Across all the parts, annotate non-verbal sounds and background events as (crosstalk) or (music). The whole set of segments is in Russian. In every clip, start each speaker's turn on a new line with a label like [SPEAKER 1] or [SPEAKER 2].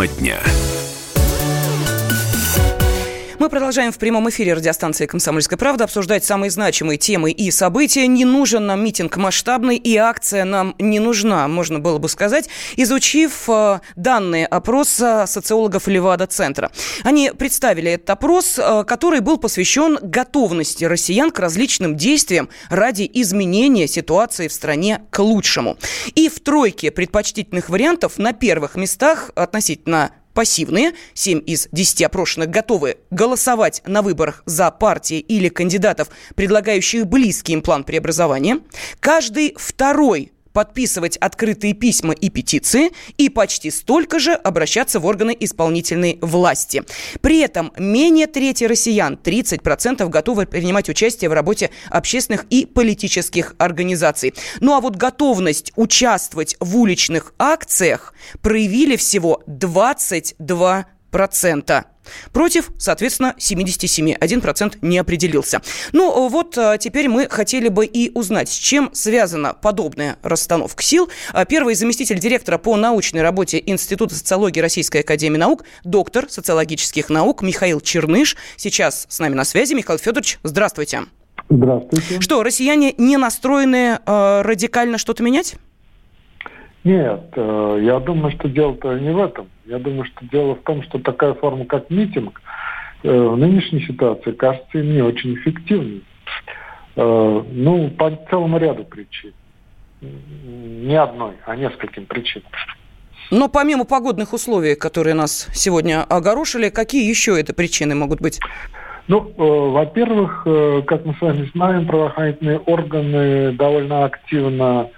[SPEAKER 1] Тема дня.
[SPEAKER 2] Мы продолжаем в прямом эфире радиостанции «Комсомольская правда» обсуждать самые значимые темы и события. Не нужен нам митинг масштабный, и акция нам не нужна, можно было бы сказать, изучив э, данные опроса социологов Левада-центра. Они представили этот опрос, э, который был посвящен готовности россиян к различным действиям ради изменения ситуации в стране к лучшему. И в тройке предпочтительных вариантов на первых местах относительно пассивные, 7 из 10 опрошенных готовы голосовать на выборах за партии или кандидатов, предлагающих близкий им план преобразования. Каждый второй подписывать открытые письма и петиции и почти столько же обращаться в органы исполнительной власти. При этом менее трети россиян, 30% готовы принимать участие в работе общественных и политических организаций. Ну а вот готовность участвовать в уличных акциях проявили всего 22%. Против, соответственно, 77. 1% не определился. Ну, вот а, теперь мы хотели бы и узнать, с чем связана подобная расстановка сил. А, первый заместитель директора по научной работе Института социологии Российской Академии Наук, доктор социологических наук Михаил Черныш. Сейчас с нами на связи. Михаил Федорович, здравствуйте.
[SPEAKER 3] Здравствуйте.
[SPEAKER 2] Что, россияне не настроены э, радикально что-то менять?
[SPEAKER 3] Нет, э, я думаю, что дело-то не в этом. Я думаю, что дело в том, что такая форма, как митинг, э, в нынешней ситуации кажется не очень эффективной. Э, ну, по целому ряду причин. Не одной, а нескольким причинам.
[SPEAKER 2] Но помимо погодных условий, которые нас сегодня огорошили, какие еще это причины могут быть?
[SPEAKER 3] Ну, э, во-первых, э, как мы с вами знаем, правоохранительные органы довольно активно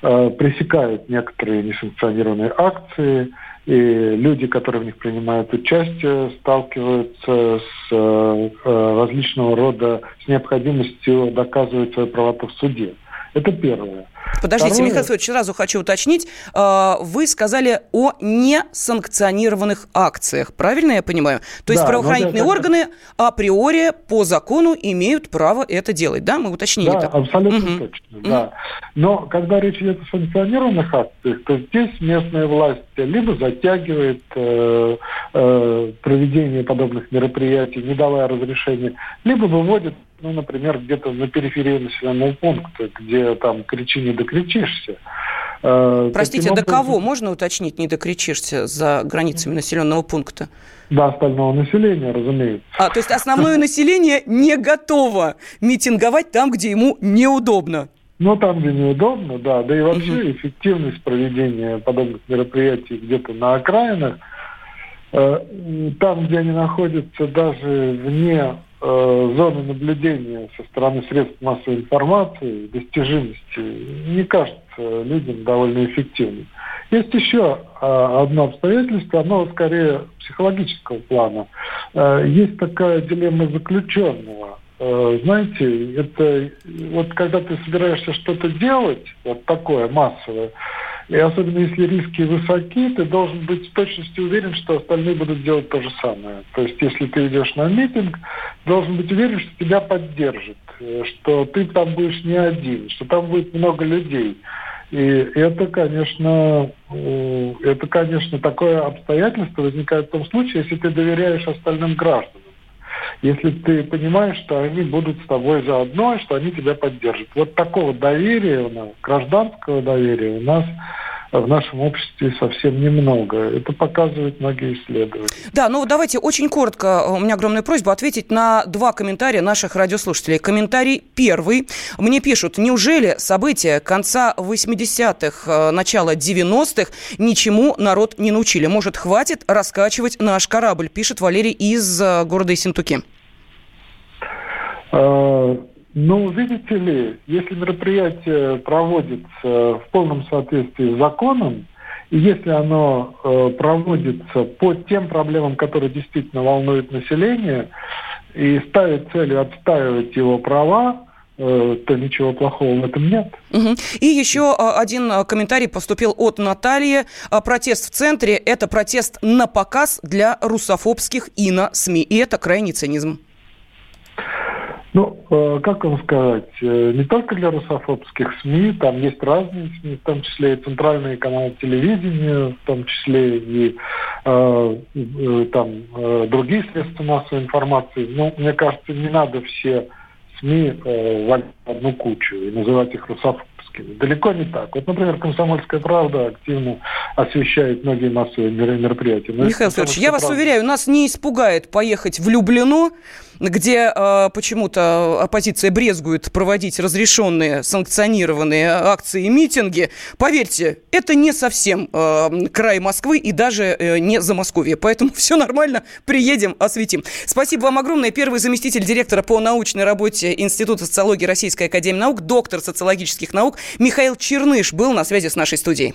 [SPEAKER 3] пресекают некоторые несанкционированные акции, и люди, которые в них принимают участие, сталкиваются с э, э, различного рода, с необходимостью доказывать свою правоту в суде. Это первое.
[SPEAKER 2] Подождите, Второе... Михаил Федорович, сразу хочу уточнить. А, вы сказали о несанкционированных акциях, правильно я понимаю? То есть да, правоохранительные да, органы априори по закону имеют право это делать, да? Мы уточнили
[SPEAKER 3] да,
[SPEAKER 2] так.
[SPEAKER 3] абсолютно угу. точно, да. Угу. Но когда речь идет о санкционированных акциях, то здесь местная власть либо затягивает э, э, проведение подобных мероприятий, не давая разрешения, либо выводит ну, например, где-то на периферии населенного пункта, где там кричи не докричишься.
[SPEAKER 2] Э, Простите, образом... до кого можно уточнить, не докричишься за границами населенного пункта?
[SPEAKER 3] До остального населения, разумеется.
[SPEAKER 2] А, то есть основное население не готово митинговать там, где ему неудобно?
[SPEAKER 3] Ну, там, где неудобно, да. Да и вообще угу. эффективность проведения подобных мероприятий где-то на окраинах, э, там, где они находятся даже вне зоны наблюдения со стороны средств массовой информации, достижимости, не кажется людям довольно эффективным. Есть еще э, одно обстоятельство, оно скорее психологического плана. Э, есть такая дилемма заключенного. Э, знаете, это вот когда ты собираешься что-то делать, вот такое массовое, и особенно если риски высоки, ты должен быть с точностью уверен, что остальные будут делать то же самое. То есть, если ты идешь на митинг, должен быть уверен, что тебя поддержат, э, что ты там будешь не один, что там будет много людей. И это, конечно, э, это, конечно, такое обстоятельство возникает в том случае, если ты доверяешь остальным гражданам если ты понимаешь, что они будут с тобой заодно, что они тебя поддержат. Вот такого доверия у нас, гражданского доверия у нас в нашем обществе совсем немного. Это показывают многие исследования.
[SPEAKER 2] Да, ну давайте очень коротко, у меня огромная просьба ответить на два комментария наших радиослушателей. Комментарий первый. Мне пишут, неужели события конца 80-х, э, начала 90-х ничему народ не научили? Может, хватит раскачивать наш корабль, пишет Валерий из э, города Исентуки.
[SPEAKER 3] Ну, видите ли, если мероприятие проводится в полном соответствии с законом, и если оно э, проводится по тем проблемам, которые действительно волнуют население, и ставит целью отстаивать его права, э, то ничего плохого в этом нет.
[SPEAKER 2] Угу. И еще э, один э, комментарий поступил от Натальи. Э, протест в центре – это протест на показ для русофобских ино-СМИ. И это крайний цинизм.
[SPEAKER 3] Ну, э, как вам сказать, э, не только для русофобских СМИ, там есть разные СМИ, в том числе и центральные каналы телевидения, в том числе и э, там другие средства массовой информации. Ну, мне кажется, не надо все СМИ э, валить одну кучу и называть их русофобами Зеленскими. Далеко не так. Вот, например, «Комсомольская правда» активно освещает многие массовые мероприятия.
[SPEAKER 2] Но Михаил Федорович, я вас правда... уверяю, нас не испугает поехать в Люблино, где э, почему-то оппозиция брезгует проводить разрешенные, санкционированные акции и митинги. Поверьте, это не совсем э, край Москвы и даже э, не за Москве. Поэтому (laughs) все нормально, приедем, осветим. Спасибо вам огромное. Первый заместитель директора по научной работе Института социологии Российской Академии Наук, доктор социологических наук Михаил Черныш был на связи с нашей студией.